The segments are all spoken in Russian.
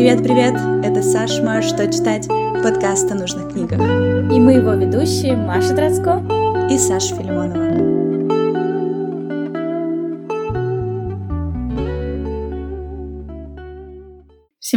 Привет-привет! Это Сашма «Что читать?» подкаст о нужных книгах. И мы его ведущие Маша Троцко и Саша Филимонова.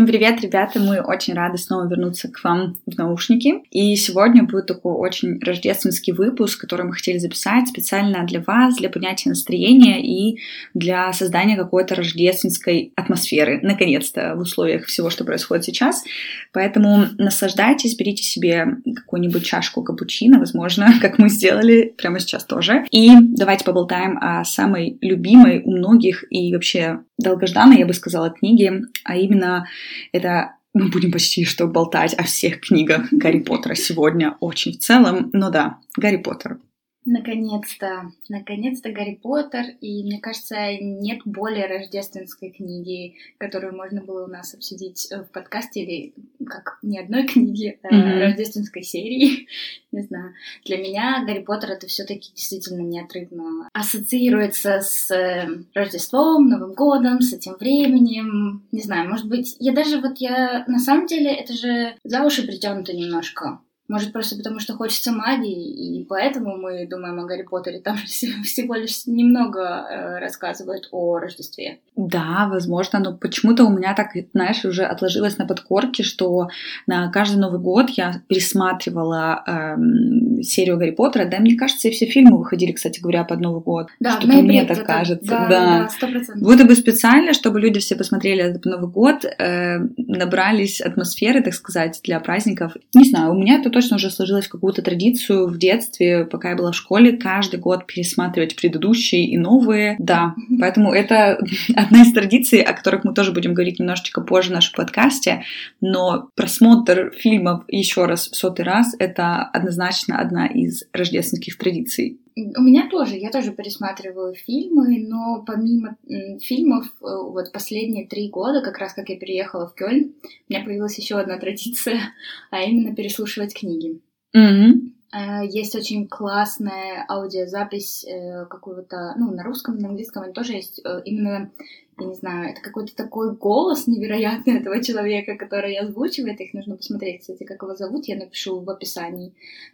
Всем привет, ребята! Мы очень рады снова вернуться к вам в наушники. И сегодня будет такой очень рождественский выпуск, который мы хотели записать специально для вас, для поднятия настроения и для создания какой-то рождественской атмосферы, наконец-то, в условиях всего, что происходит сейчас. Поэтому наслаждайтесь, берите себе какую-нибудь чашку капучино, возможно, как мы сделали прямо сейчас тоже. И давайте поболтаем о самой любимой у многих и вообще долгожданной, я бы сказала, книге, а именно это мы будем почти что болтать о всех книгах Гарри Поттера сегодня очень в целом, но да, Гарри Поттер. Наконец-то, наконец-то Гарри Поттер, и мне кажется, нет более рождественской книги, которую можно было у нас обсудить э, в подкасте, или как ни одной книги mm-hmm. рождественской серии, не знаю. Для меня Гарри Поттер это все-таки действительно неотрывно ассоциируется с э, Рождеством, Новым годом, с этим временем, не знаю, может быть, я даже вот я, на самом деле, это же за уши притянуто немножко. Может, просто потому, что хочется магии, и поэтому мы думаем о Гарри Поттере. Там всего лишь немного э, рассказывают о Рождестве. Да, возможно, но почему-то у меня так, знаешь, уже отложилось на подкорке, что на каждый Новый год я пересматривала эм, серию Гарри Поттера. Да, мне кажется, и все фильмы выходили, кстати говоря, под Новый год. Да, что мне так кажется. Да, да, сто процентов. Будто бы специально, чтобы люди все посмотрели этот Новый год, э, набрались атмосферы, так сказать, для праздников. Не знаю, у меня это точно уже сложилось в какую-то традицию в детстве, пока я была в школе, каждый год пересматривать предыдущие и новые. Да, поэтому это одна из традиций, о которых мы тоже будем говорить немножечко позже в нашем подкасте, но просмотр фильмов еще раз в сотый раз — это однозначно одна из рождественских традиций. У меня тоже, я тоже пересматриваю фильмы, но помимо фильмов, э, вот последние три года, как раз как я переехала в Кёльн, у меня появилась еще одна традиция, а именно переслушивать книги. Mm-hmm. Есть очень классная аудиозапись э, какого-то, ну, на русском, на английском тоже есть именно я не знаю, это какой-то такой голос невероятный этого человека, который озвучивает. Их нужно посмотреть, кстати, как его зовут. Я напишу в описании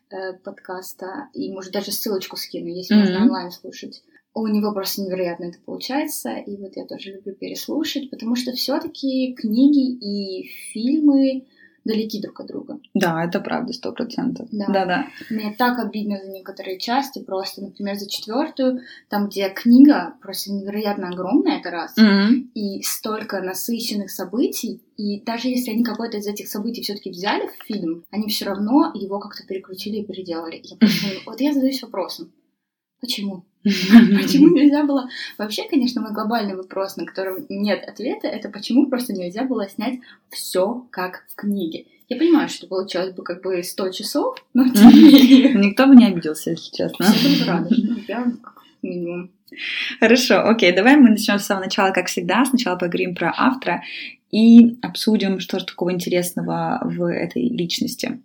э, подкаста. И, может, даже ссылочку скину, если mm-hmm. можно онлайн слушать. У него просто невероятно это получается. И вот я тоже люблю переслушать, потому что все-таки книги и фильмы далеки друг от друга. Да, это правда, сто процентов. Да. да, да. Мне так обидно за некоторые части, просто, например, за четвертую, там, где книга просто невероятно огромная, это раз, mm-hmm. и столько насыщенных событий, и даже если они какое-то из этих событий все-таки взяли в фильм, они все равно его как-то перекрутили и переделали. Я просто, вот я задаюсь вопросом, почему? Почему нельзя было... Вообще, конечно, мой глобальный вопрос, на котором нет ответа, это почему просто нельзя было снять все как в книге. Я понимаю, что получалось бы как бы 100 часов, но тем не менее... Никто бы не обиделся, если честно. Все были рады, ну, я минимум. Хорошо, окей, давай мы начнем с самого начала, как всегда. Сначала поговорим про автора и обсудим, что же такого интересного в этой личности.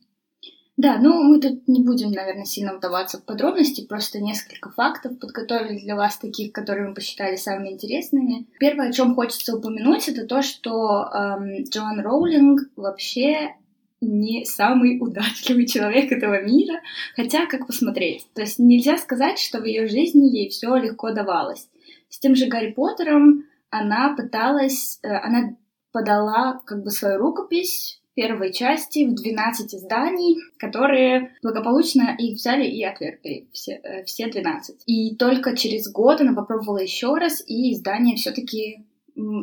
Да, ну мы тут не будем, наверное, сильно вдаваться в подробности, просто несколько фактов подготовили для вас, таких, которые мы посчитали самыми интересными. Первое, о чем хочется упомянуть, это то, что эм, Джоан Роулинг вообще не самый удачливый человек этого мира, хотя как посмотреть. То есть нельзя сказать, что в ее жизни ей все легко давалось. С тем же Гарри Поттером она пыталась, э, она подала как бы свою рукопись первой части в 12 изданий, которые благополучно их взяли и отвергли, все, э, все 12. И только через год она попробовала еще раз, и издание все-таки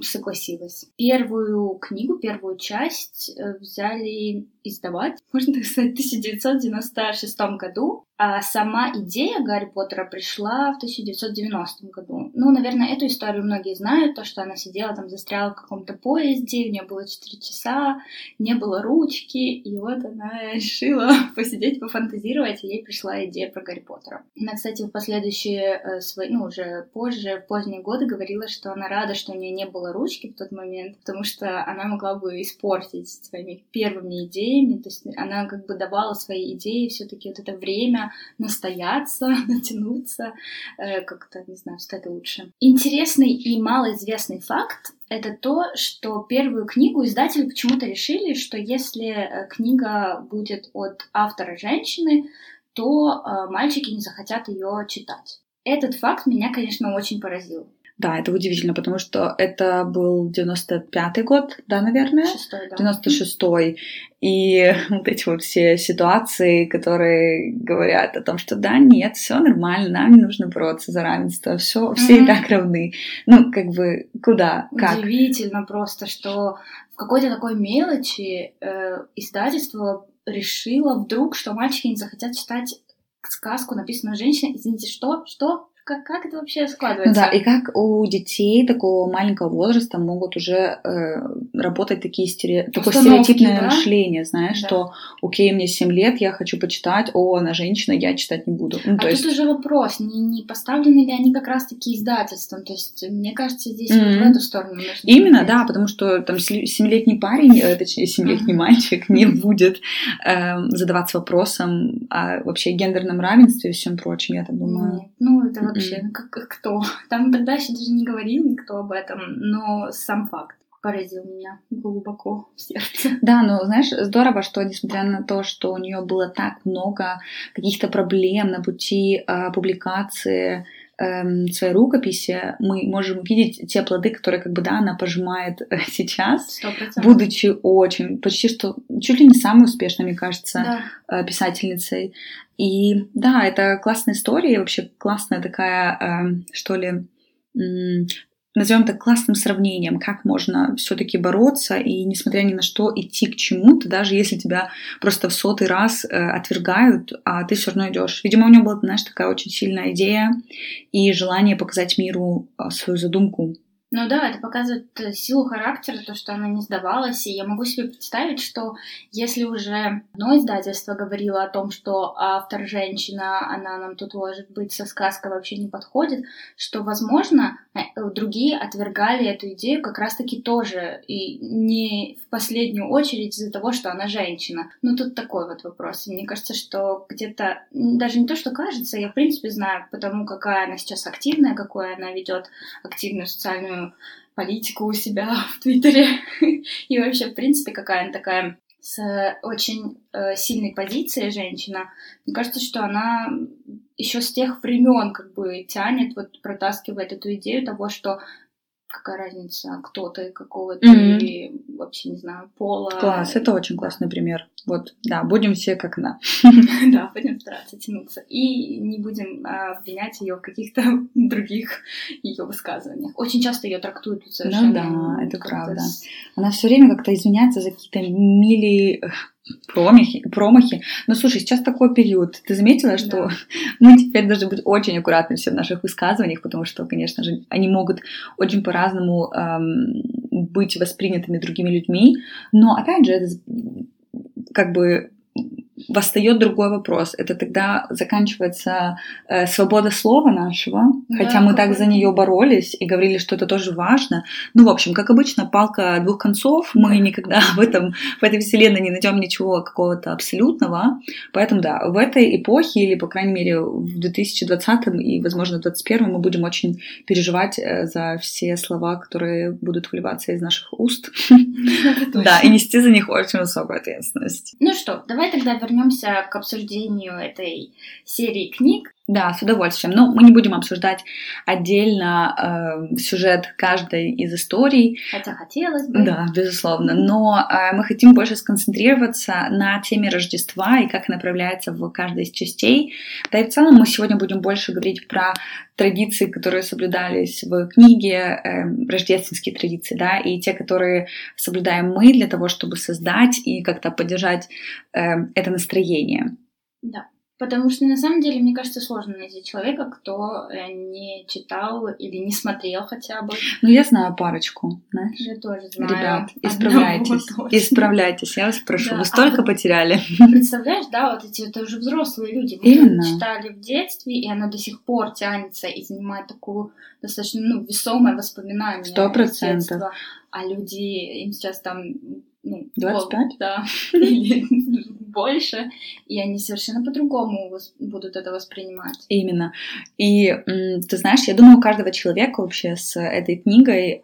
согласилась. Первую книгу, первую часть э, взяли издавать, можно так сказать, в 1996 году, а сама идея Гарри Поттера пришла в 1990 году. Ну, наверное, эту историю многие знают, то, что она сидела там, застряла в каком-то поезде, у нее было 4 часа, не было ручки, и вот она решила посидеть, пофантазировать, и ей пришла идея про Гарри Поттера. Она, кстати, в последующие э, свои, ну, уже позже, в поздние годы говорила, что она рада, что у нее не было ручки в тот момент, потому что она могла бы испортить своими первыми идеями, то есть она как бы давала свои идеи все-таки вот это время, настояться, натянуться, э, как-то, не знаю, это лучше. Интересный и малоизвестный факт — это то, что первую книгу издатели почему-то решили, что если э, книга будет от автора женщины, то э, мальчики не захотят ее читать. Этот факт меня, конечно, очень поразил. Да, это удивительно, потому что это был 95-й год, да, наверное? 6-й, да. 96-й. И вот эти вот все ситуации, которые говорят о том, что да, нет, все нормально, нам не нужно бороться за равенство, все, все mm-hmm. и так равны. Ну, как бы, куда, как? Удивительно просто, что в какой-то такой мелочи э, издательство решило вдруг, что мальчики не захотят читать сказку, написанную женщиной. Извините, что? Что? Как, как это вообще складывается? Да, и как у детей такого маленького возраста могут уже э, работать такие стере... такое стереотипное да? мышление, знаешь, да. что окей, мне 7 лет, я хочу почитать, о, она женщина, я читать не буду. Ну, а то тут есть... уже вопрос, не, не поставлены ли они как раз-таки издательством? То есть, мне кажется, здесь mm-hmm. вот в эту сторону нужно Именно, смотреть. да, потому что там 7-летний парень, э, точнее, 7-летний mm-hmm. мальчик не будет э, задаваться вопросом о вообще гендерном равенстве и всем прочем, я так думаю. Нет. Ну, это вообще, mm-hmm. как, кто? Там еще даже не говорил никто об этом, но сам факт поразил меня глубоко в сердце. Да, но знаешь, здорово, что несмотря на то, что у нее было так много каких-то проблем на пути э, публикации э, своей рукописи, мы можем увидеть те плоды, которые как бы да, она пожимает э, сейчас, 100%. будучи очень, почти что чуть ли не самой успешной, мне кажется, да. Э, писательницей. И да, это классная история, вообще классная такая, э, что ли, назовем так классным сравнением, как можно все-таки бороться и, несмотря ни на что, идти к чему-то, даже если тебя просто в сотый раз э, отвергают, а ты все равно идешь. Видимо, у него была, знаешь, такая очень сильная идея и желание показать миру э, свою задумку ну да, это показывает э, силу характера, то, что она не сдавалась. И я могу себе представить, что если уже одно издательство говорило о том, что автор женщина, она нам тут, может быть, со сказкой вообще не подходит, что, возможно, э, другие отвергали эту идею как раз-таки тоже, и не в последнюю очередь из-за того, что она женщина. Ну, тут такой вот вопрос. Мне кажется, что где-то, даже не то, что кажется, я, в принципе, знаю, потому какая она сейчас активная, какую она ведет активную социальную политику у себя в Твиттере. И вообще, в принципе, какая она такая с очень э, сильной позицией женщина. Мне кажется, что она еще с тех времен как бы тянет, вот протаскивает эту идею того, что какая разница, кто ты, какого ты, mm-hmm. вообще не знаю, пола. Класс, это очень классный пример. Вот, да, будем все как она. Да, будем стараться тянуться. И не будем а, обвинять ее в каких-то других ее высказываниях. Очень часто ее трактуют совершенно. Ну да, это правда. Она все время как-то извиняется за какие-то мили промахи, промахи. Но слушай, сейчас такой период. Ты заметила, что да. мы теперь должны быть очень аккуратны все в наших высказываниях, потому что, конечно же, они могут очень по-разному эм, быть воспринятыми другими людьми. Но опять же, это как бы восстает другой вопрос. Это тогда заканчивается э, свобода слова нашего, да, хотя мы так за нее боролись и говорили, что это тоже важно. Ну, в общем, как обычно, палка двух концов. Мы никогда в этом в этой вселенной не найдем ничего какого-то абсолютного. Поэтому да, в этой эпохе или по крайней мере в 2020 и, возможно, в 2021 мы будем очень переживать э, за все слова, которые будут выливаться из наших уст. Да, и нести за них очень высокую ответственность. Ну что, давай тогда вернемся вернемся к обсуждению этой серии книг. Да, с удовольствием. Но мы не будем обсуждать отдельно э, сюжет каждой из историй. Хотя хотелось бы. Да, безусловно. Но э, мы хотим больше сконцентрироваться на теме Рождества и как она проявляется в каждой из частей. Да и в целом мы сегодня будем больше говорить про традиции, которые соблюдались в книге, э, рождественские традиции, да, и те, которые соблюдаем мы для того, чтобы создать и как-то поддержать э, это настроение. Да. Потому что на самом деле, мне кажется, сложно найти человека, кто э, не читал или не смотрел хотя бы. Ну, я знаю парочку, знаешь. Я тоже знаю. Ребят, исправляйтесь. Исправляйтесь, я вас прошу. Да. Вы столько а потеряли. Представляешь, да, вот эти это уже взрослые люди. Мы Именно. читали в детстве, и оно до сих пор тянется и занимает такую достаточно ну, весомое воспоминание. Сто процентов. А люди, им сейчас там ну, 25? Да, или больше, и они совершенно по-другому будут это воспринимать. Именно. И ты знаешь, я думаю, у каждого человека вообще с этой книгой э,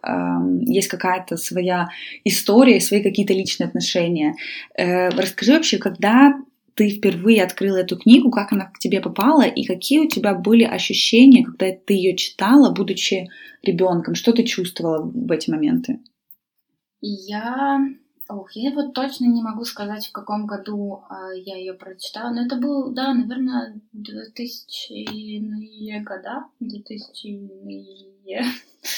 есть какая-то своя история, свои какие-то личные отношения. Э, расскажи вообще, когда ты впервые открыла эту книгу, как она к тебе попала и какие у тебя были ощущения, когда ты ее читала, будучи ребенком? Что ты чувствовала в эти моменты? Я Ох, я вот точно не могу сказать, в каком году э, я ее прочитала, но это был, да, наверное, 2000-е года, 2000-е,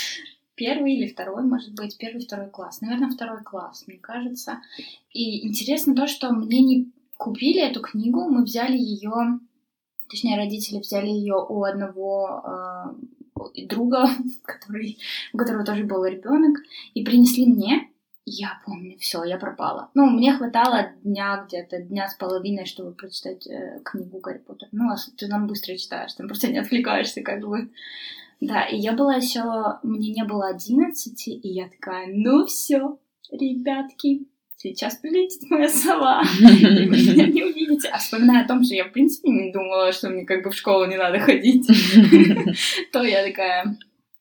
первый или второй, может быть, первый, второй класс, наверное, второй класс, мне кажется. И интересно то, что мне не купили эту книгу, мы взяли ее, точнее, родители взяли ее у одного э, друга, который, у которого тоже был ребенок, и принесли мне. Я помню, все, я пропала. Ну, мне хватало дня где-то, дня с половиной, чтобы прочитать э, книгу Гарри Поттер. Ну, а ты нам быстро читаешь, там просто не отвлекаешься, как бы. Да, и я была еще, мне не было одиннадцати, и я такая, ну все, ребятки, сейчас прилетит моя сова, и вы меня не увидите. А вспоминая о том, что я, в принципе, не думала, что мне как бы в школу не надо ходить, то я такая,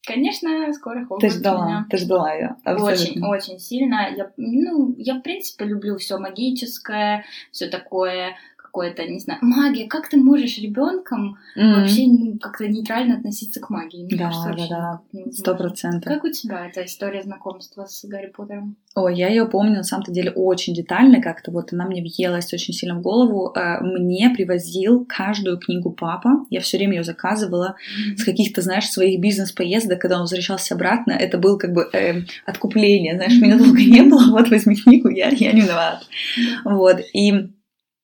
Конечно, скоро Ты ждала, меня. ты ждала ее. Очень, очень сильно. Я, ну, я, в принципе, люблю все магическое, все такое какое-то, не знаю, магия. Как ты можешь ребенком mm-hmm. вообще ну, как-то нейтрально относиться к магии? Мне да, кажется, да, да, сто процентов. Как у тебя эта история знакомства с Гарри Поттером? Ой, я ее помню на самом-то деле очень детально, как-то вот она мне въелась очень сильно в голову. Э, мне привозил каждую книгу папа, я все время ее заказывала mm-hmm. с каких-то, знаешь, своих бизнес-поездок, когда он возвращался обратно, это был как бы э, откупление, знаешь, mm-hmm. меня долго не было, вот возьми книгу, я, я не виноват. Mm-hmm. Вот, и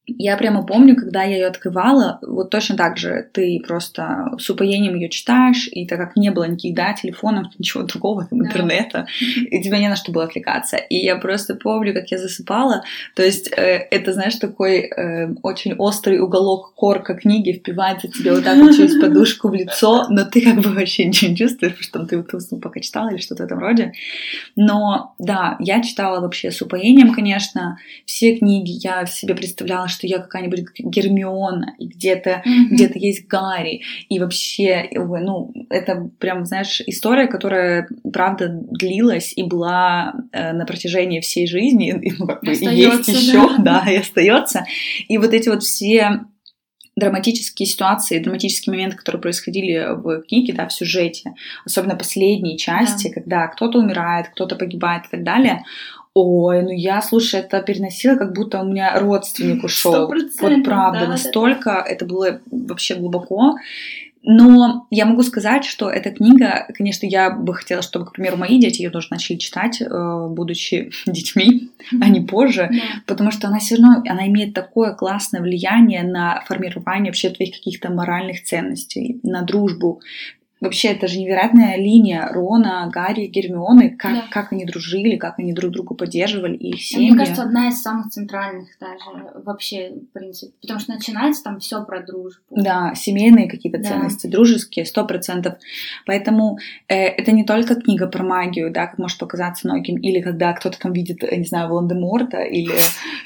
я прямо помню, когда я ее открывала, вот точно так же ты просто с упоением ее читаешь, и так как не было никаких, да, телефонов, ничего другого, там, интернета, и тебе не на что было отвлекаться. И я просто помню, как я засыпала, то есть э, это, знаешь, такой э, очень острый уголок корка книги впивается тебе вот так вот через подушку в лицо, но ты как бы вообще ничего не чувствуешь, потому что ты, ты уснул, пока читала или что-то в этом роде. Но да, я читала вообще с упоением, конечно, все книги, я себе представляла, что я какая-нибудь Гермиона, и где-то mm-hmm. где-то есть Гарри, и вообще, ну, это прям, знаешь, история, которая, правда, длилась и была э, на протяжении всей жизни, и, ну, как бы, и есть еще, да. да, и остается. И вот эти вот все драматические ситуации, драматические моменты, которые происходили в книге, да, в сюжете, особенно последние части, да. когда кто-то умирает, кто-то погибает и так далее, Ой, ну я, слушай, это переносила, как будто у меня родственник ушел. Вот правда, да, настолько да, да. это было вообще глубоко. Но я могу сказать, что эта книга, конечно, я бы хотела, чтобы, к примеру, мои дети ее тоже начали читать, э, будучи детьми, а не позже, yeah. потому что она все равно, она имеет такое классное влияние на формирование вообще твоих каких-то моральных ценностей, на дружбу, Вообще, это же невероятная линия Рона, Гарри, Гермионы, как, да. как они дружили, как они друг друга поддерживали, и их семьи. Мне кажется, одна из самых центральных даже вообще, в принципе, потому что начинается там все про дружбу. Да, семейные какие-то да. ценности, дружеские, сто процентов. Поэтому э, это не только книга про магию, да, как может показаться многим, или когда кто-то там видит, не знаю, Волан-де-Морта, или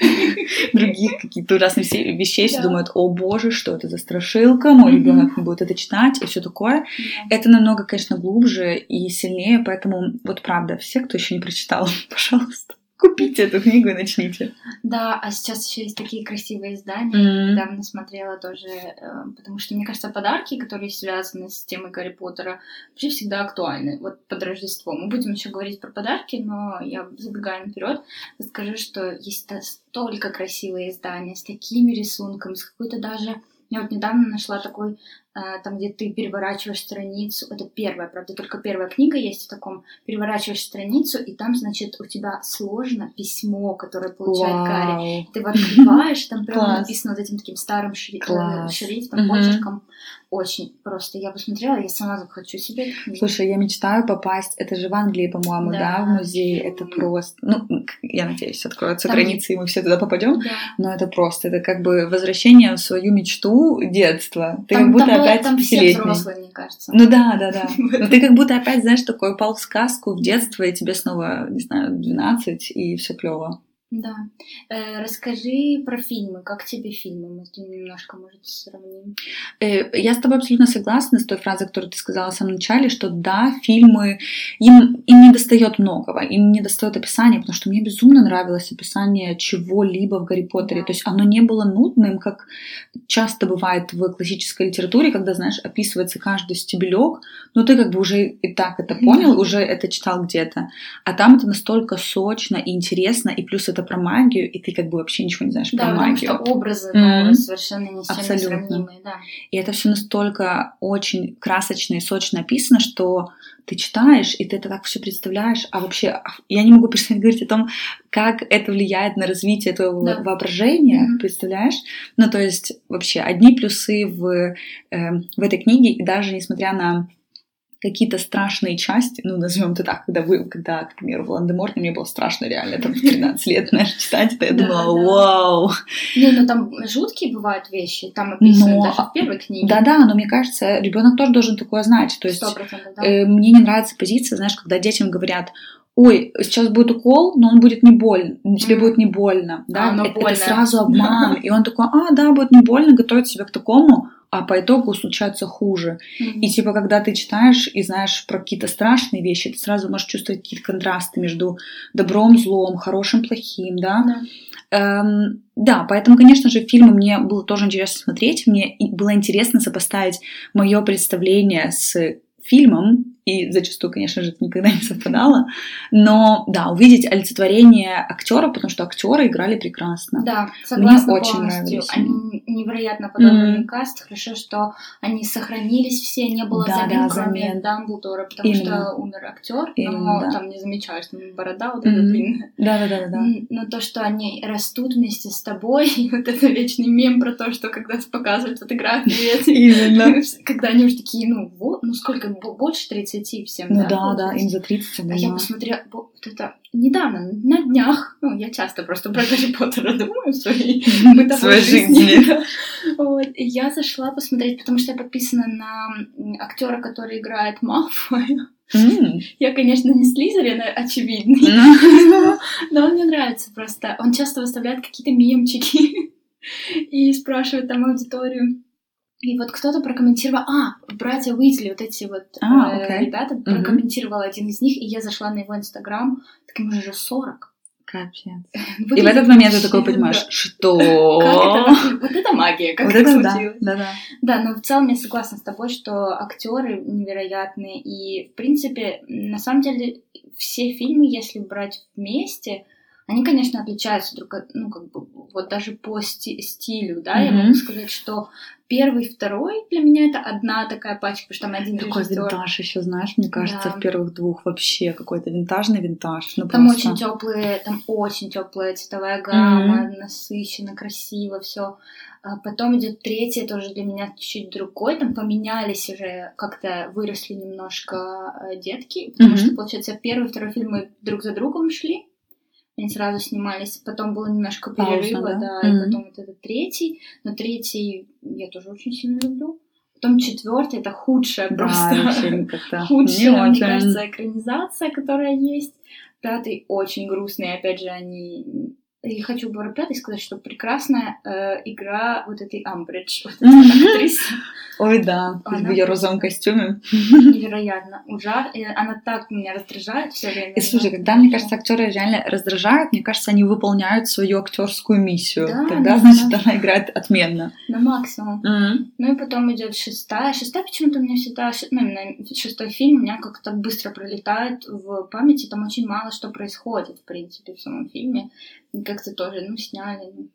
других каких-то ужасных вещей, все думают, о боже, что это за страшилка, мой ребенок не будет это читать, и все такое. Это намного, конечно, глубже и сильнее, поэтому вот правда, все, кто еще не прочитал, пожалуйста, купите эту книгу и начните. Да, а сейчас еще есть такие красивые издания. Mm-hmm. Недавно смотрела тоже, э, потому что, мне кажется, подарки, которые связаны с темой Гарри Поттера, вообще всегда актуальны. Вот под Рождество. Мы будем еще говорить про подарки, но я забегаю наперед, скажу, что есть столько красивые издания с такими рисунками, с какой-то даже я вот недавно нашла такой там, где ты переворачиваешь страницу, это первая, правда, только первая книга есть в таком, переворачиваешь страницу, и там, значит, у тебя сложно письмо, которое получает Вау. Гарри. Ты его открываешь, там прямо написано вот этим таким старым шри... Э, шрифтом, почерком. Очень просто. Я посмотрела, я сама захочу себе. Слушай, я мечтаю попасть, это же в Англии, по-моему, да, да в музей, это просто, ну, я надеюсь, откроются там границы, и мы все туда попадем, да. но это просто, это как бы возвращение в свою мечту детства. Ты там, как будто опять там все взрослые, мне кажется. Ну да, да, да. Но ты как будто опять, знаешь, такой упал в сказку в детство, и тебе снова, не знаю, 12, и все клево. Да. Э, расскажи про фильмы. Как тебе фильмы? Мы с ним немножко, может, сравним. Э, я с тобой абсолютно согласна с той фразой, которую ты сказала в самом начале, что да, фильмы, им, им не достает многого, им не достает описания, потому что мне безумно нравилось описание чего-либо в Гарри Поттере. Да. То есть оно не было нудным, как часто бывает в классической литературе, когда, знаешь, описывается каждый стебелек, но ты как бы уже и так это понял, уже это читал где-то. А там это настолько сочно и интересно, и плюс это это про магию, и ты как бы вообще ничего не знаешь да, про магию. Да, потому что образы mm-hmm. совершенно ни с чем Абсолютно. не сравнимые. Да. И это все настолько очень красочно и сочно написано, что ты читаешь, и ты это так все представляешь, а вообще я не могу перестать говорить о том, как это влияет на развитие твоего да. воображения, mm-hmm. представляешь? Ну, то есть вообще одни плюсы в, э, в этой книге, и даже несмотря на какие-то страшные части, ну, назовем это так, когда вы, когда, к примеру, Волан-де-Морт, мне было страшно реально, там, в 13 лет, знаешь, читать это, я думала, вау! Не, ну, там жуткие бывают вещи, там описаны даже в первой книге. Да-да, но мне кажется, ребенок тоже должен такое знать, то есть э, мне не нравится позиция, знаешь, когда детям говорят, ой, сейчас будет укол, но он будет не больно, тебе будет не больно, да, а, это, больно. это сразу обман, и он такой, а, да, будет не больно, готовит себя к такому, а по итогу случается хуже. Mm-hmm. И типа, когда ты читаешь и знаешь про какие-то страшные вещи, ты сразу можешь чувствовать какие-то контрасты между добром, злом, хорошим, плохим, да. Yeah. Эм, да, поэтому, конечно же, фильмы мне было тоже интересно смотреть. Мне было интересно сопоставить мое представление с фильмом, и зачастую, конечно же, это никогда не совпадало. Но да, увидеть олицетворение актера, потому что актеры играли прекрасно. Да, согласна Мне очень полностью. Они невероятно подобранный mm-hmm. каст. Хорошо, что они сохранились все, не было да, замен, да, замен. Дамблдора, потому Именно. что умер актер, Именно, но да. там не замечаешь, там борода вот mm-hmm. эта длинная. Да, да, да, да. Но то, что они растут вместе с тобой, и вот это вечный мем про то, что когда показывают фотографии когда они уже такие, ну вот, ну сколько, больше 30 всем, Ну да? да, да, им за 30, да. А я посмотрела, вот это недавно, на днях, ну, я часто просто про Гарри Поттера думаю в своей бытовой своей жизни. да. Вот, и я зашла посмотреть, потому что я подписана на актера, который играет Малфоя. Я, конечно, не Слизерин, очевидный, но он мне нравится просто. Он часто выставляет какие-то мемчики и спрашивает там аудиторию. И вот кто-то прокомментировал, а, братья Уизли, вот эти вот А, э, ребята, прокомментировал один из них, и я зашла на его инстаграм, так ему же 40. Капец. И в Выглядит этот момент ты такой понимаешь, да. что? Это? Вот это магия, как Вот это случилось. да, да. Да, но в целом я согласна с тобой, что актеры невероятные. И, в принципе, на самом деле, все фильмы, если брать вместе, они, конечно, отличаются друг от, ну, как бы, вот даже по сти- стилю, да, я Мгм. могу сказать, что первый, второй для меня это одна такая пачка, потому что там один Такой режиссер. винтаж еще, знаешь, мне кажется, Да. в первых двух вообще какой-то винтажный винтаж. Ну, Там просто. очень теплые, там очень теплая цветовая гамма, насыщенно, красиво, все. Потом идет третье, тоже для меня чуть-чуть другой. Там поменялись уже, как-то выросли немножко э, детки, потому Мгм. что, получается, первый второй фильм мы друг за другом шли. Они сразу снимались, потом было немножко Пауза, перерыва, да? да, и Мгм. потом вот этот третий. Но третий я тоже очень сильно люблю. Потом четвертый это худшая Да, просто худшая, не мне очень. кажется, экранизация, которая есть. Пятый очень грустный, опять же, они... И хочу про пятый сказать, что прекрасная э, игра вот этой Амбридж, вот этой актрисы. Ой, да, Она в ее розовом костюме. Невероятно. Ужас. И Она так меня раздражает все время. И слушай, когда, мне кажется, актеры реально раздражают, мне кажется, они выполняют свою актерскую миссию. Да, Тогда, да, значит, да. она играет отменно. На максимум. Ну и потом идет шестая. Шестая почему-то у меня всегда, ну, именно шестой фильм у меня как-то быстро пролетает в памяти. Там очень мало что происходит, в принципе, в самом фильме. Как-то тоже, ну, сняли. ну.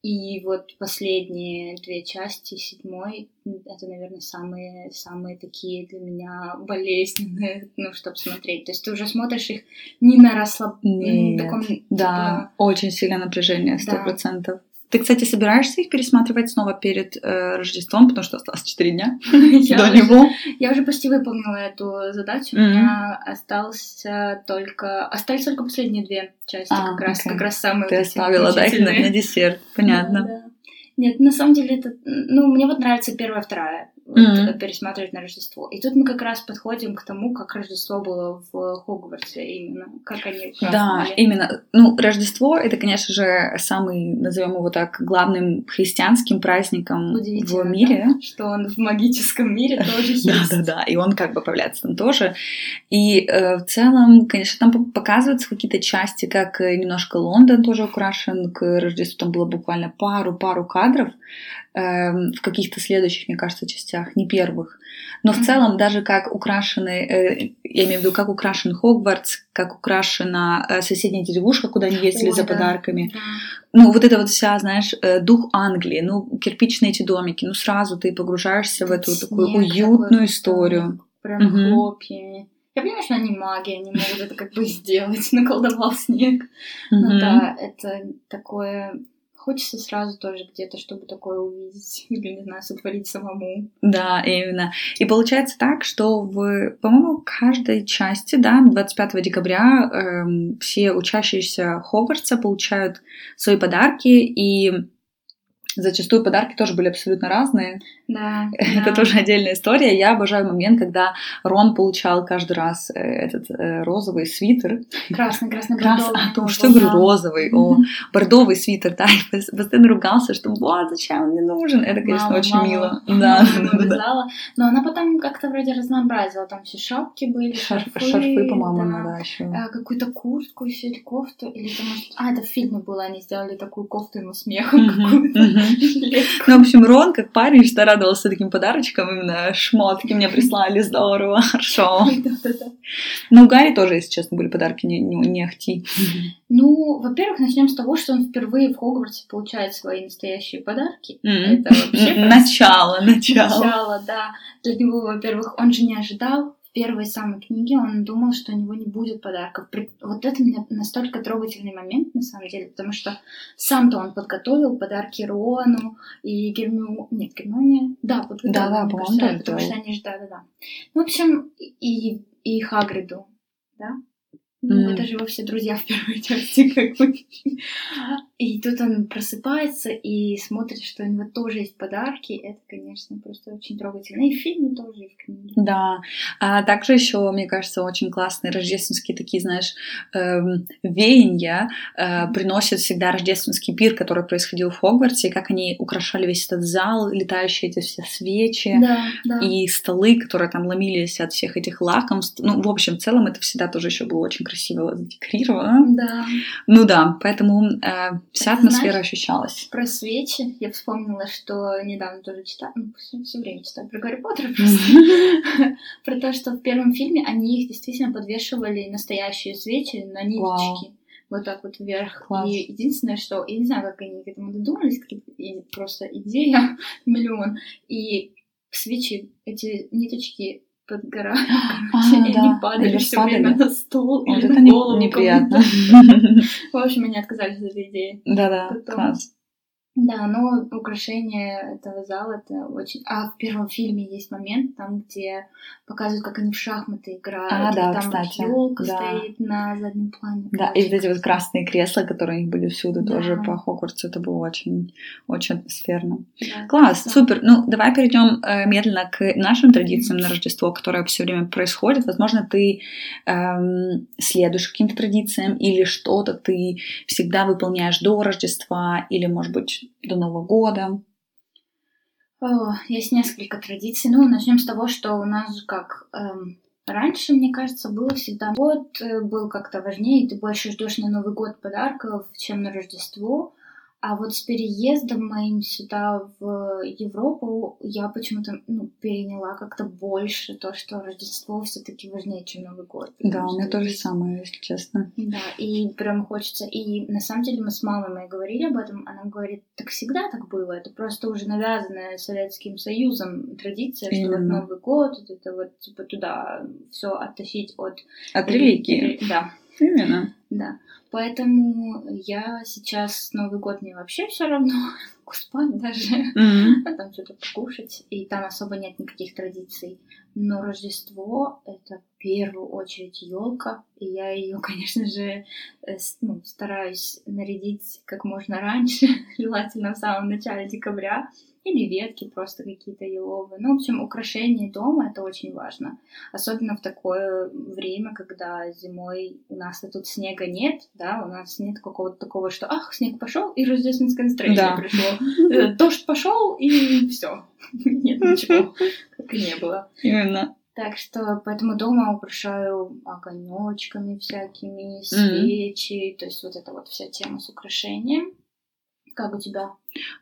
И вот последние две части, седьмой, это, наверное, самые, самые такие для меня болезненные, ну, чтобы смотреть. То есть ты уже смотришь их не на расслабленном таком, Да, очень сильное напряжение, сто Да. Ты, кстати, собираешься их пересматривать снова перед э, Рождеством, потому что осталось 4 дня до него. Я уже почти выполнила эту задачу. У меня остался только... Остались только последние две части, А, как раз, как раз самые Ты оставила, да, их на, десерт, понятно. Нет, на самом деле это... Ну, мне вот нравится первая, вторая. Mm-hmm. пересматривать на Рождество. И тут мы как раз подходим к тому, как Рождество было в Хогвартсе именно, как они Да, именно. Ну, Рождество — это, конечно же, самый, назовем его так, главным христианским праздником в мире. Да? Что он в магическом мире тоже есть. Да-да-да, и он как бы появляется там тоже. И э, в целом, конечно, там показываются какие-то части, как немножко Лондон тоже украшен к Рождеству. Там было буквально пару-пару кадров э, в каких-то следующих, мне кажется, частях, не первых. Но в целом даже как украшены, э, я имею в виду, как украшен Хогвартс, как украшена э, соседняя деревушка, куда они ездили Ой, за да. подарками. Да. Ну, вот это вот вся, знаешь, э, дух Англии, ну, кирпичные эти домики, ну, сразу ты погружаешься в эту такую уютную такой, историю. Прям угу. хлопьями. Я понимаю, что они маги, они могут это как бы сделать, наколдовал снег. Но да, это такое хочется сразу тоже где-то, чтобы такое увидеть или, не знаю, сотворить самому. Да, именно. И получается так, что в, по-моему, каждой части, да, 25 декабря эм, все учащиеся Хогвартса получают свои подарки, и Зачастую подарки тоже были абсолютно разные. Да. Это да. тоже отдельная история. Я обожаю момент, когда Рон получал каждый раз э, этот э, розовый свитер. Красный, красный, Крас... А, то, что говорю, розовый, о, бордовый свитер, да, и постоянно ругался, что вот, зачем он мне нужен. Это, конечно, мама, очень мама. мило. Да. да. Но она потом как-то вроде разнообразила. Там все шапки были, шарфы. Шарфы, по-моему, да. да, еще. А, какую-то куртку еще или кофту. Или там, А, это в фильме было, они сделали такую кофту ему смехом какую-то. Ну, в общем, Рон, как парень, что радовался таким подарочкам, именно шмотки мне прислали, здорово, хорошо. Ну, Гарри тоже, если честно, были подарки не, не, не ахти. Ну, во-первых, начнем с того, что он впервые в Хогвартсе получает свои настоящие подарки. Это вообще начало, начало. Начало, да. Для него, во-первых, он же не ожидал первой самой книге он думал, что у него не будет подарков. Вот это меня настолько трогательный момент, на самом деле, потому что сам-то он подготовил подарки Рону и Гермионе. Нет, Гермионе... Да, подготовил. Да, да, по-моему, Потому что они же, да-да-да. Ну, в общем, и, и Хагриду, да? Ну, mm. это же его все друзья в первой части, как бы. И тут он просыпается и смотрит, что у него тоже есть подарки. Это, конечно, просто очень трогательно. И в фильме тоже, и в книге. Да. А также еще, мне кажется, очень классные рождественские такие, знаешь, эм, веяния э, приносят всегда рождественский пир, который происходил в Хогвартсе, и как они украшали весь этот зал, летающие эти все свечи, да, да. и столы, которые там ломились от всех этих лакомств. Ну, в общем, в целом это всегда тоже еще было очень красиво задекорировано. Да. Ну да, поэтому э, вся атмосфера Знаешь, ощущалась. Про свечи я вспомнила, что недавно тоже читала, ну, все время читаю про Гарри Поттера просто, про то, что в первом фильме они их действительно подвешивали настоящие свечи на ниточки. Вот так вот вверх. Класс. И единственное, что... Я не знаю, как они к этому додумались, просто идея миллион. И свечи, эти ниточки подгорали, а, и да. они падали все время на стол вот или это на голову. неприятно. В общем, они отказались от этой идеи. Да-да, класс. Да, но украшение этого зала это очень. А в первом фильме есть момент там, где показывают, как они в шахматы играют. А, да, там кстати. елка да. стоит на заднем плане. Да, и вот эти вот красные кресла, которые у них были всюду, да. тоже по Хогвартсу, это было очень, очень атмосферно. Да, Класс, да. супер. Ну, давай перейдем э, медленно к нашим традициям на Рождество, которое все время происходит. Возможно, ты эм, следуешь каким-то традициям или что-то ты всегда выполняешь до Рождества, или, может быть, до Нового года? Есть несколько традиций. Ну, начнем с того, что у нас как эм, раньше, мне кажется, было всегда год э, был как-то важнее, ты больше ждешь на Новый год подарков, чем на Рождество. А вот с переездом моим сюда в Европу я почему-то ну, переняла как-то больше то, что Рождество все-таки важнее, чем Новый год. Да, у меня то же самое, если честно. Да, и прям хочется. И на самом деле мы с мамой моей говорили об этом. Она говорит, так всегда так было. Это просто уже навязанная Советским Союзом традиция, Именно. что вот Новый год, это вот типа туда все оттащить от... От религии. Да. Именно. Да. Поэтому я сейчас Новый год мне вообще все равно спать даже, mm-hmm. а там что-то покушать, и там особо нет никаких традиций. Но Рождество это в первую очередь елка, и я ее, конечно же, э, ну, стараюсь нарядить как можно раньше, желательно в самом начале декабря. Или ветки просто какие-то еловые. Ну, в общем, украшение дома это очень важно. Особенно в такое время, когда зимой у нас тут снега нет, да, у нас нет какого-то такого, что ах, снег пошел, и рождественское настроение да. пришло. Э, дождь пошел, и все. Нет ничего, как и не было. Именно. Так что поэтому дома украшаю огонечками всякими, свечи, mm-hmm. то есть вот эта вот вся тема с украшением. Как у тебя?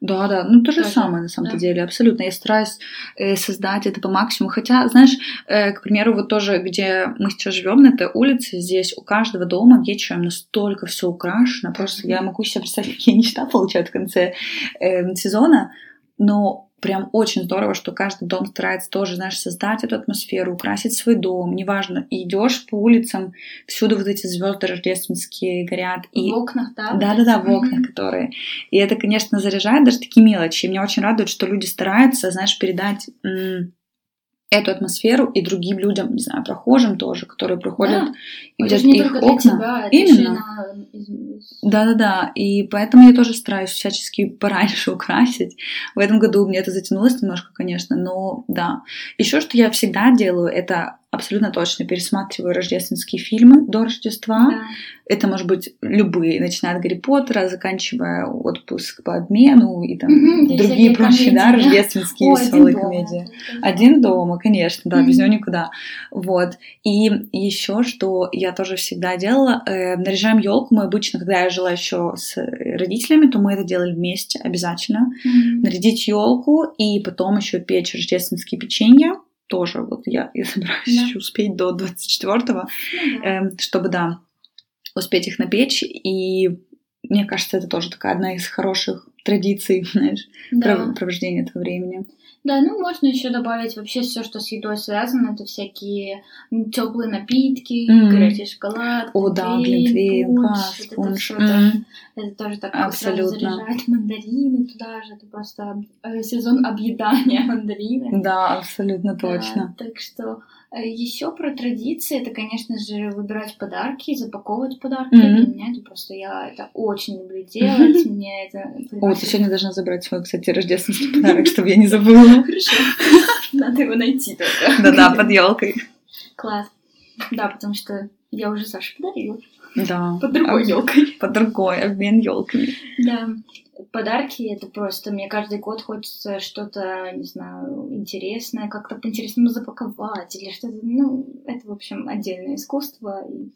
Да, да, ну то же самое на самом да. деле, абсолютно. Я стараюсь э, создать это по максимуму. Хотя, знаешь, э, к примеру, вот тоже, где мы сейчас живем на этой улице, здесь у каждого дома вечером настолько все украшено. Просто я могу себе представить, какие мечта получают в конце э, сезона. Но прям очень здорово, что каждый дом старается тоже, знаешь, создать эту атмосферу, украсить свой дом, неважно, и идешь по улицам, всюду вот эти звезды рождественские горят. И... В окнах, да? Да-да-да, в окнах, которые. И это, конечно, заряжает даже такие мелочи. И меня очень радует, что люди стараются, знаешь, передать эту атмосферу и другим людям, не знаю, прохожим тоже, которые проходят да. и видят их окна. Тебя, Именно. Да-да-да. И поэтому я тоже стараюсь всячески пораньше украсить. В этом году мне это затянулось немножко, конечно, но да. Еще что я всегда делаю, это абсолютно точно пересматриваю рождественские фильмы до Рождества. Да. Это может быть любые, начиная от Гарри Поттера, заканчивая отпуск по обмену и там угу, другие прочие, да, рождественские О, веселые один комедии. Дома. Один дома, конечно, да, угу. без него никуда. Вот. И еще, что я тоже всегда делала, э, наряжаем елку мы обычно, когда я жила еще с родителями, то мы это делали вместе обязательно. Угу. Нарядить елку и потом еще печь рождественские печенья тоже вот я, я собираюсь да. еще успеть до 24-го, ну, да. э, чтобы, да, успеть их напечь. И мне кажется, это тоже такая одна из хороших традиций, знаешь, да. провождения этого времени. Да, ну можно еще добавить вообще все, что с едой связано. Это всякие теплые напитки, mm. горячий шоколад, О, да, глинтвейн, пунш, пунш. Это, mm. это тоже так Абсолютно. заряжает мандарины туда же. Это просто э, сезон объедания мандарины. Да, абсолютно точно. Да, так что еще про традиции, это, конечно же, выбирать подарки, запаковывать подарки. Mm-hmm. Для меня это просто я это очень люблю делать. Мне это. О, ты сегодня должна забрать свой, кстати, рождественский подарок, чтобы я не забыла. Хорошо. Надо его найти только. Да-да, под елкой. Класс. Да, потому что я уже Саше подарила. Да. Под другой елкой. Под другой, обмен елками. Да. Подарки это просто мне каждый год хочется что-то, не знаю, интересное, как-то по-интересному запаковать или что-то. Ну, это, в общем, отдельное искусство и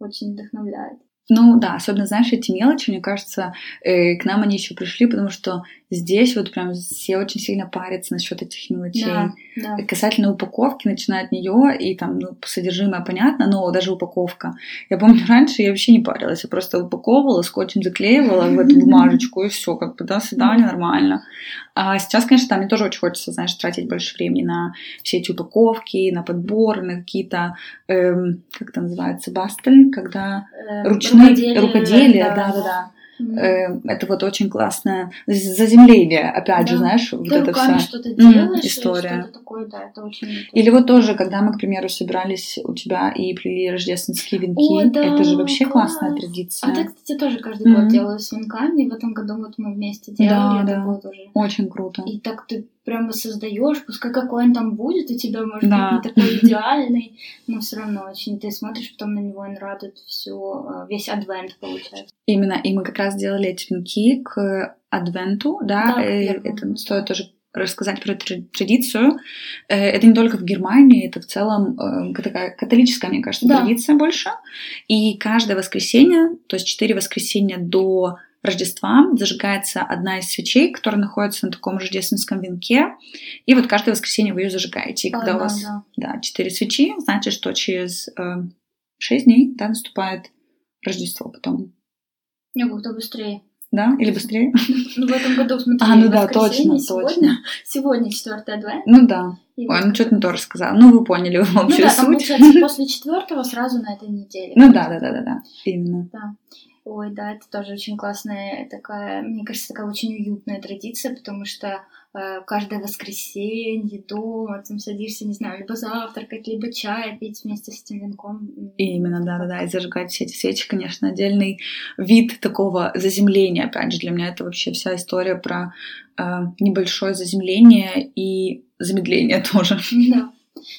очень вдохновляет. Ну да, особенно, знаешь, эти мелочи, мне кажется, э, к нам они еще пришли, потому что здесь вот прям все очень сильно парятся насчет этих мелочей. Да, да. Касательно упаковки, начиная от нее, и там ну, содержимое понятно, но даже упаковка. Я помню, раньше я вообще не парилась, я просто упаковывала, скотчем заклеивала в эту бумажечку, и все, как бы, до свидания, нормально. А сейчас, конечно, там мне тоже очень хочется, знаешь, тратить больше времени на все эти упаковки, на подбор, на какие-то, эм, как это называется, бастель, когда э, ручные рукоделие, рукоделие да, да, да. Mm. Это вот очень классное заземление, опять да. же, знаешь, Ты вот это вся что-то делаешь, история. Что-то такое, да, это очень Или вот тоже, когда мы, к примеру, собирались у тебя и плели рождественские венки, О, да, это же вообще класс. классная традиция. А я, кстати, тоже каждый mm. год делаю с венками, и в этом году вот мы вместе делали, да, это да. тоже. Очень круто. И так ты прямо создаешь, пускай какой он там будет, у тебя может да. быть не такой идеальный, но все равно очень ты смотришь потом на него, он радует все, э, весь адвент получается. Именно, и мы как раз делали эти венки к адвенту, да, да э, это стоит тоже рассказать про традицию. Э, это не только в Германии, это в целом такая католическая, мне кажется, да. традиция больше. И каждое воскресенье, то есть четыре воскресенья до Рождества зажигается одна из свечей, которая находится на таком рождественском венке. И вот каждое воскресенье вы ее зажигаете. И когда да, у вас да. Да, 4 свечи, значит, что через э, 6 дней да, наступает Рождество потом. Не, как-то быстрее. Да? Или быстрее? Ну, в этом году, смотри, А, ну да, точно, точно. Сегодня 4 адвент. Ну да. Ой, ну что-то не то рассказала. Ну, вы поняли общую ну, да, суть. Там, получается, после четвертого сразу на этой неделе. Ну да, да, да, да, да. Именно. Да. Ой, да, это тоже очень классная такая, мне кажется, такая очень уютная традиция, потому что э, каждое воскресенье дома, там садишься, не знаю, либо завтракать, либо чай пить вместе с этим венком. Именно, да-да-да, и зажигать все эти свечи, конечно, отдельный вид такого заземления, опять же, для меня это вообще вся история про э, небольшое заземление и замедление тоже. Да.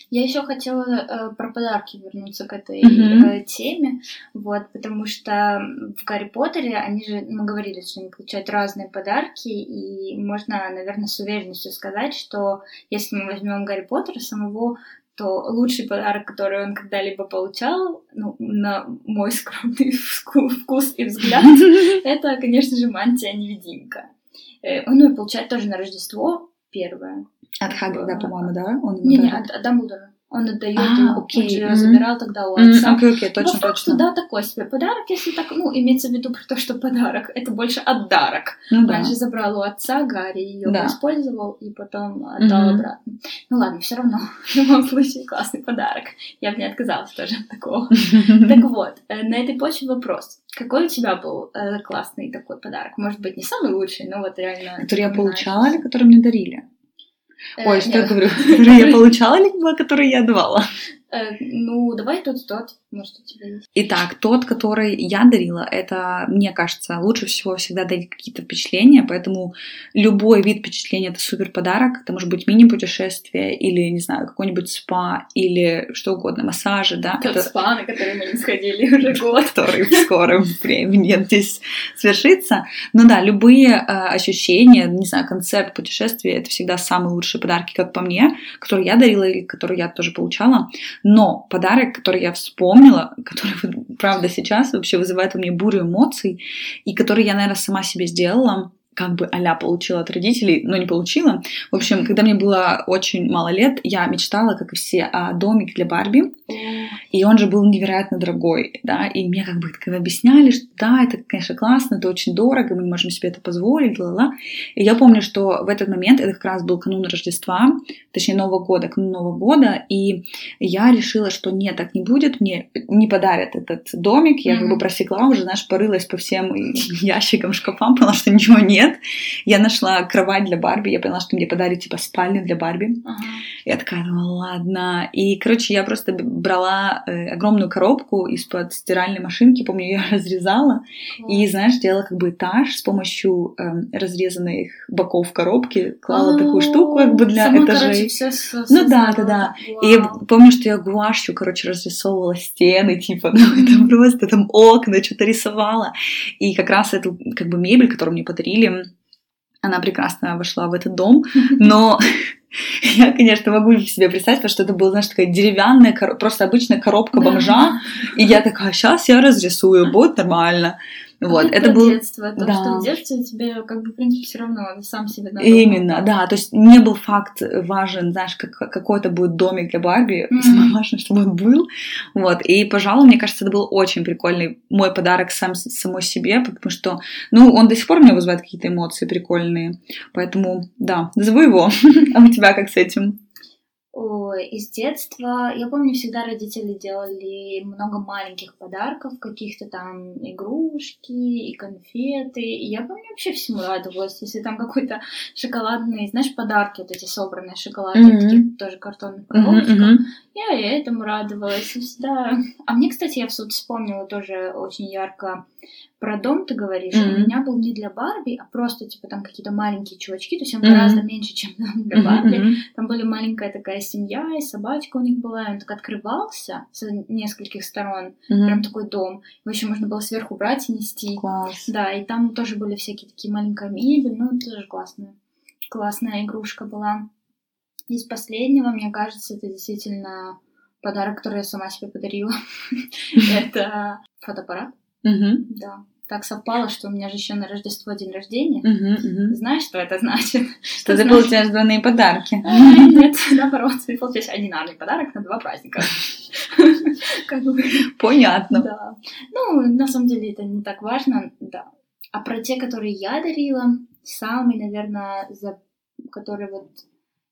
Я еще хотела э, про подарки вернуться к этой mm-hmm. э, теме, вот, потому что в Гарри Поттере они же, мы говорили, что они получают разные подарки, и можно, наверное, с уверенностью сказать, что если мы возьмем Гарри Поттера самого, то лучший подарок, который он когда-либо получал, ну, на мой скромный вкус и взгляд, это, конечно же, мантия-невидимка. Э, он ее получает тоже на Рождество первое. От Хагрида, по-моему, да? Он не, не, от, от Дамблдора. Он отдает а, ему, окей. он же mm-hmm. забирал тогда у отца. Окей, окей, точно, По факту, точно. да, такой себе подарок, если так, ну, имеется в виду про то, что подарок, это больше отдарок. Ну, да. Же забрал у отца Гарри, ее да. использовал и потом отдал mm-hmm. обратно. Ну ладно, все равно, в любом случае, классный подарок. Я бы не отказалась тоже от такого. Так вот, э, на этой почве вопрос. Какой у тебя был э, классный такой подарок? Может быть, не самый лучший, но вот реально... Который я получала или который мне дарили? Ой, что я говорю? Которые я получала, либо которые я давала? Э, ну, давай тот, тот, может, у тебя есть. Итак, тот, который я дарила, это, мне кажется, лучше всего всегда дарить какие-то впечатления, поэтому любой вид впечатления — это супер подарок. Это может быть мини-путешествие или, не знаю, какой-нибудь спа или что угодно, массажи, да. Тот это... спа, на который мы не сходили уже год. Который в скором времени здесь свершится. Ну да, любые э, ощущения, не знаю, концепт путешествия — это всегда самые лучшие подарки, как по мне, которые я дарила или которые я тоже получала. Но подарок, который я вспомнила, который, правда, сейчас вообще вызывает у меня бурю эмоций, и который я, наверное, сама себе сделала, как бы а получила от родителей, но не получила. В общем, когда мне было очень мало лет, я мечтала, как и все, о домике для Барби. И он же был невероятно дорогой, да, и мне как бы когда объясняли, что да, это, конечно, классно, это очень дорого, мы не можем себе это позволить, ла-ла. И я помню, что в этот момент, это как раз был канун Рождества, точнее Нового года, канун Нового года, и я решила, что нет, так не будет, мне не подарят этот домик, я mm-hmm. как бы просекла уже, знаешь, порылась по всем ящикам, шкафам, поняла, что ничего нет, нет. Я нашла кровать для Барби, я поняла, что мне подарят типа спальню для Барби. Ага. Я такая, ну ладно. И, короче, я просто брала э, огромную коробку из-под стиральной машинки, помню, я разрезала, Класс. и, знаешь, делала как бы этаж с помощью э, разрезанных боков коробки, клала А-а-а. такую штуку как бы для Сама, этажей. Короче, все ну да, да, да. И я помню, что я гуашью, короче, разрисовывала стены, типа, ну это просто там окна, что-то рисовала. И как раз эту как бы мебель, которую мне подарили, она прекрасно вошла в этот дом, но я, конечно, могу себе представить, потому что это была, знаешь, такая деревянная, просто обычная коробка бомжа, и я такая, сейчас я разрисую, будет нормально. Вот, это, это было детство, то, да. что в детстве тебе как бы в принципе все равно ты сам себе надумал. Именно, да, то есть не был факт важен, знаешь, как какой это будет домик для Барби, mm-hmm. самое важное, чтобы он был, вот, и, пожалуй, мне кажется, это был очень прикольный мой подарок сам самой себе, потому что, ну, он до сих пор мне вызывает какие-то эмоции прикольные, поэтому, да, назову его, а у тебя как с этим? Из детства. Я помню, всегда родители делали много маленьких подарков, каких-то там игрушки и конфеты. И я помню, вообще всему радовалась. Если там какой-то шоколадный, знаешь, подарки, вот эти собранные шоколадки, mm-hmm. таких тоже картонных коробочках. Mm-hmm. Я и этому радовалась. И всегда... А мне, кстати, я в суд вспомнила тоже очень ярко про дом ты говоришь, mm-hmm. у меня был не для Барби, а просто, типа, там какие-то маленькие чувачки, то есть он mm-hmm. гораздо меньше, чем для Барби. Mm-hmm. Там были маленькая такая семья, и собачка у них была, и он так открывался с нескольких сторон, mm-hmm. прям такой дом. Его еще можно было сверху брать и нести. Класс. Да, и там тоже были всякие такие маленькая мебель, ну, это тоже классная, классная игрушка была. Из последнего, мне кажется, это действительно подарок, который я сама себе подарила. Это фотоаппарат. Угу. Да. Так совпало, что у меня же еще на Рождество день рождения. Угу, угу. Знаешь, что это значит? Что, ты получаешь двойные подарки. А, нет, наоборот, ты получаешь одинарный подарок на два праздника. Понятно. Да. Ну, на самом деле это не так важно, да. А про те, которые я дарила, самый, наверное, за который вот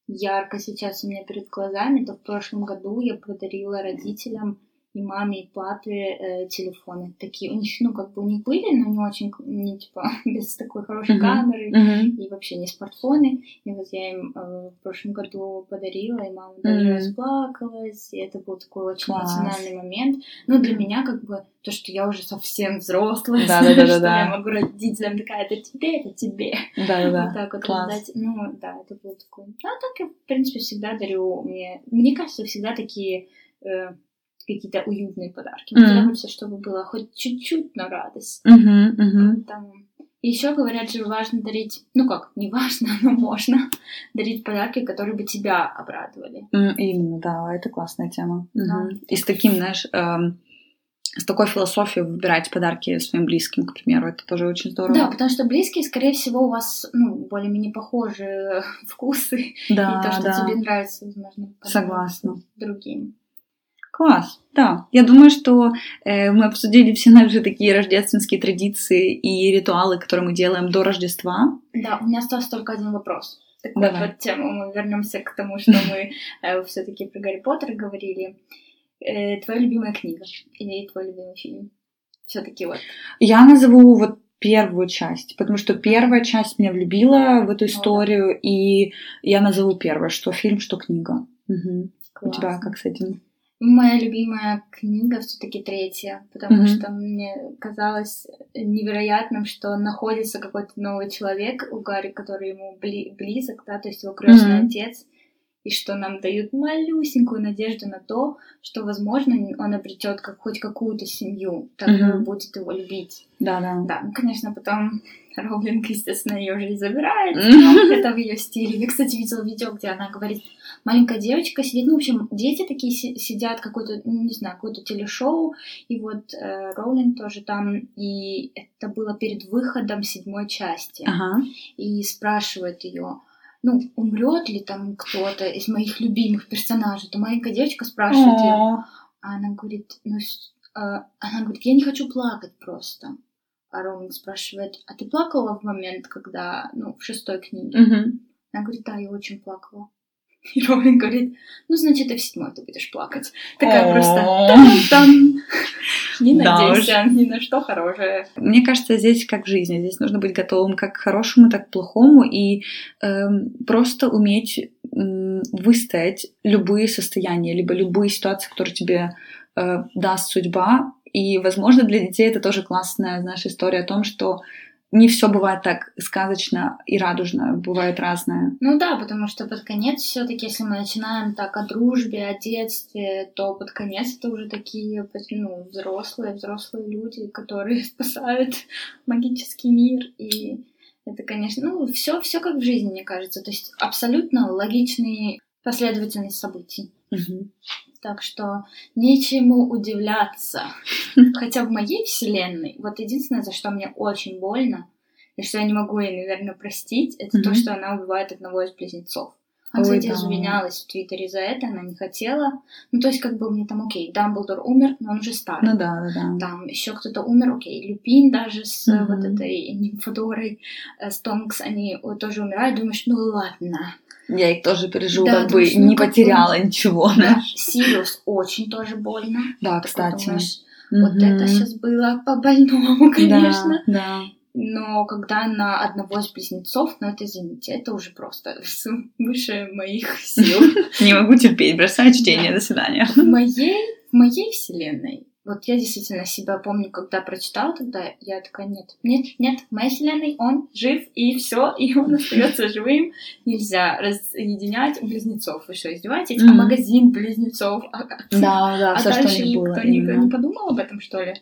ярко сейчас у меня перед глазами, то в прошлом году я подарила родителям и маме, и папе э, телефоны такие. У них, ну, как бы у них были, но не очень, не типа, без такой хорошей uh-huh. камеры, uh-huh. и вообще не смартфоны. И вот я им э, в прошлом году подарила, и мама даже uh-huh. расплакалась, и это был такой очень Класс. эмоциональный момент. Ну, для меня, как бы, то, что я уже совсем взрослая, да, да, да, что да, я могу родителям такая, это тебе, это тебе. Да, да, да. Вот так вот Класс. раздать. Ну, да, это было такое. А так я, в принципе, всегда дарю мне... Мне кажется, всегда такие... Э, какие-то уютные подарки. Мне mm-hmm. хочется, чтобы было хоть чуть-чуть на радость. Mm-hmm, mm-hmm. Там... Еще говорят, что важно дарить, ну как, не важно, но можно дарить подарки, которые бы тебя обрадовали. Mm, именно, да, это классная тема. Да. Mm-hmm. И с таким, знаешь, эм, с такой философией выбирать подарки своим близким, к примеру, это тоже очень здорово. Да, потому что близкие, скорее всего, у вас, ну, более-менее похожие вкусы. Да, и то, что да. тебе нравится, возможно, Согласна. другим. Класс, да. Я думаю, что э, мы обсудили все наши такие рождественские традиции и ритуалы, которые мы делаем до Рождества. Да, у меня остался только один вопрос. Такой Давай. вот тему. Мы вернемся к тому, что мы э, все-таки про Гарри Поттера говорили. Э, твоя любимая книга или твой любимый фильм? Все-таки вот. Я назову вот первую часть, потому что первая часть меня влюбила в эту историю, О, да. и я назову первое, что фильм, что книга. Угу. У тебя как с этим? Моя любимая книга все-таки третья, потому mm-hmm. что мне казалось невероятным, что находится какой-то новый человек у Гарри, который ему бли- близок, да, то есть его крестный mm-hmm. отец, и что нам дают малюсенькую надежду на то, что, возможно, он обретет как, хоть какую-то семью, которая mm-hmm. будет его любить. Да, да. Да, ну, конечно, потом Роулинг, естественно, ее уже и забирает, это в ее стиле. Я, кстати, видела видео, где она говорит, маленькая девочка сидит, ну, в общем, дети такие сидят, какой-то, ну, не знаю, какое-то телешоу, и вот э, Роулинг тоже там, и это было перед выходом седьмой части, ага. и спрашивает ее, ну, умрет ли там кто-то из моих любимых персонажей, то маленькая девочка спрашивает ее, а она говорит, ну, э, она говорит, я не хочу плакать просто. А спрашивает, а ты плакала в момент, когда, ну, в шестой книге? Mm-hmm. Она говорит, да, я очень плакала. И Роулинг говорит, ну, значит, и в седьмой ты будешь плакать. Такая просто там Не надейся ни на что хорошее. Мне кажется, здесь как в жизни. Здесь нужно быть готовым как к хорошему, так к плохому. И эм, просто уметь выстоять любые состояния, либо любые ситуации, которые тебе э, даст судьба. И, возможно, для детей это тоже классная, знаешь, история о том, что не все бывает так сказочно и радужно, бывает разное. Ну да, потому что под конец все-таки, если мы начинаем так о дружбе, о детстве, то под конец это уже такие ну, взрослые, взрослые люди, которые спасают магический мир. И это, конечно, ну, все, все как в жизни, мне кажется. То есть абсолютно логичный последовательность событий. Угу. Так что нечему удивляться. Хотя в моей вселенной, вот единственное, за что мне очень больно, и что я не могу ей, наверное, простить, это mm-hmm. то, что она убивает одного из близнецов. Она, Ой, кстати, да. извинялась в Твиттере за это, она не хотела. Ну, то есть, как бы мне там, окей, Дамблдор умер, но он уже старый. Ну да, да, да. Там еще кто-то умер, окей, Люпин даже с mm-hmm. вот этой нимфодорой, э, с Тонкс, они тоже умирают. Думаешь, ну ладно, я их тоже переживу, да, как бы ну, не потеряла ничего. Да. Сириус очень тоже больно. Да, кстати. Думаешь, вот это сейчас было по-больному, конечно. Да, да. Но когда на одного из близнецов, ну это, извините, это уже просто выше моих сил. Не могу терпеть, бросаю чтение, до свидания. В моей, в моей вселенной вот я действительно себя помню, когда прочитала тогда, я такая, нет, нет, нет, в моей вселенной он жив, и все, и он остается живым. Нельзя разъединять близнецов. Вы что, издеваетесь? А магазин близнецов? А, да, да, а все, дальше что никто не, не подумал об этом, что ли?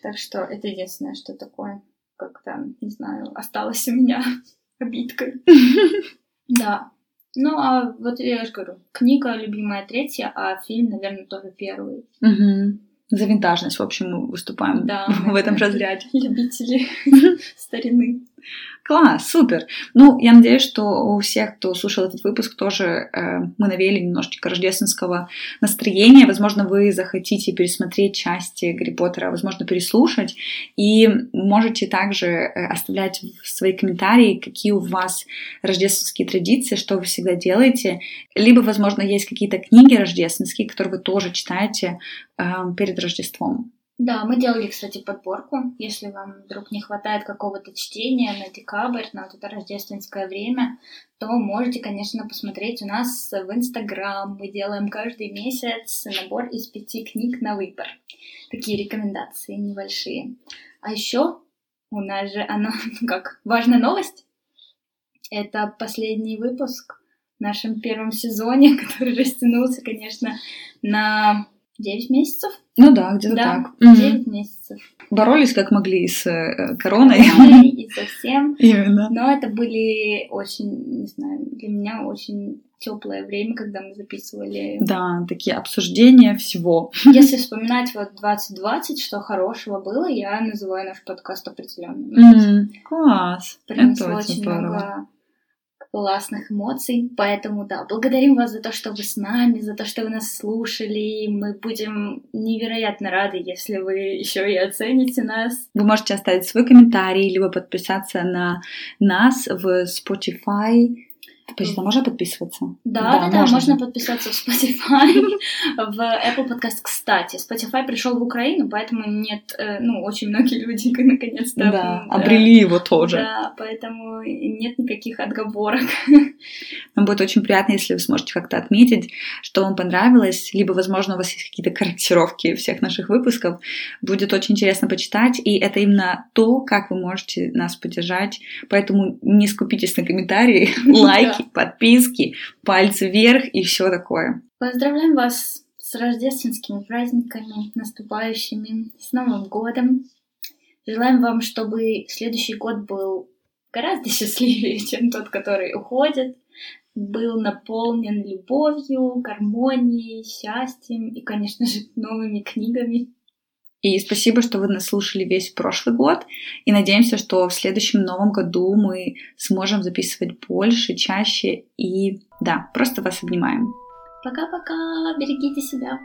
Так что это единственное, что такое, как-то, не знаю, осталось у меня обидкой. Да. Ну, а вот я же говорю, книга любимая третья, а фильм, наверное, тоже первый. За винтажность, в общем, мы выступаем да, в этом разряде. Любители старины. Класс, супер. Ну, я надеюсь, что у всех, кто слушал этот выпуск, тоже э, мы навели немножечко рождественского настроения. Возможно, вы захотите пересмотреть части Гарри Поттера, возможно, переслушать. И можете также э, оставлять свои комментарии, какие у вас рождественские традиции, что вы всегда делаете. Либо, возможно, есть какие-то книги рождественские, которые вы тоже читаете э, перед Рождеством. Да, мы делали, кстати, подборку. Если вам вдруг не хватает какого-то чтения на декабрь, на вот это рождественское время, то можете, конечно, посмотреть у нас в Инстаграм. Мы делаем каждый месяц набор из пяти книг на выбор. Такие рекомендации небольшие. А еще у нас же она, как важная новость. Это последний выпуск в нашем первом сезоне, который растянулся, конечно, на 9 месяцев. Ну да, где-то да, так. 9 угу. месяцев. Боролись как могли с э, короной. И совсем. Именно. Но это были очень, не знаю, для меня очень теплое время, когда мы записывали. Да, такие обсуждения всего. Если вспоминать вот 2020, что хорошего было, я называю наш подкаст определенным. Mm, класс. Принесло это очень, очень много классных эмоций. Поэтому, да, благодарим вас за то, что вы с нами, за то, что вы нас слушали. Мы будем невероятно рады, если вы еще и оцените нас. Вы можете оставить свой комментарий, либо подписаться на нас в Spotify, А можно подписываться? Да, да, да, можно. можно подписаться в Spotify, в Apple Podcast. Кстати, Spotify пришел в Украину, поэтому нет, э, ну, очень многие люди наконец-то... Да, да, обрели его тоже. Да, поэтому нет никаких отговорок. Нам будет очень приятно, если вы сможете как-то отметить, что вам понравилось, либо, возможно, у вас есть какие-то корректировки всех наших выпусков. Будет очень интересно почитать, и это именно то, как вы можете нас поддержать. Поэтому не скупитесь на комментарии, лайки, лайки, подписки, пальцы вверх и все такое. Поздравляем вас с рождественскими праздниками, наступающими, с Новым годом. Желаем вам, чтобы следующий год был гораздо счастливее, чем тот, который уходит, был наполнен любовью, гармонией, счастьем и, конечно же, новыми книгами. И спасибо, что вы нас слушали весь прошлый год. И надеемся, что в следующем новом году мы сможем записывать больше, чаще. И да, просто вас обнимаем. Пока-пока, берегите себя.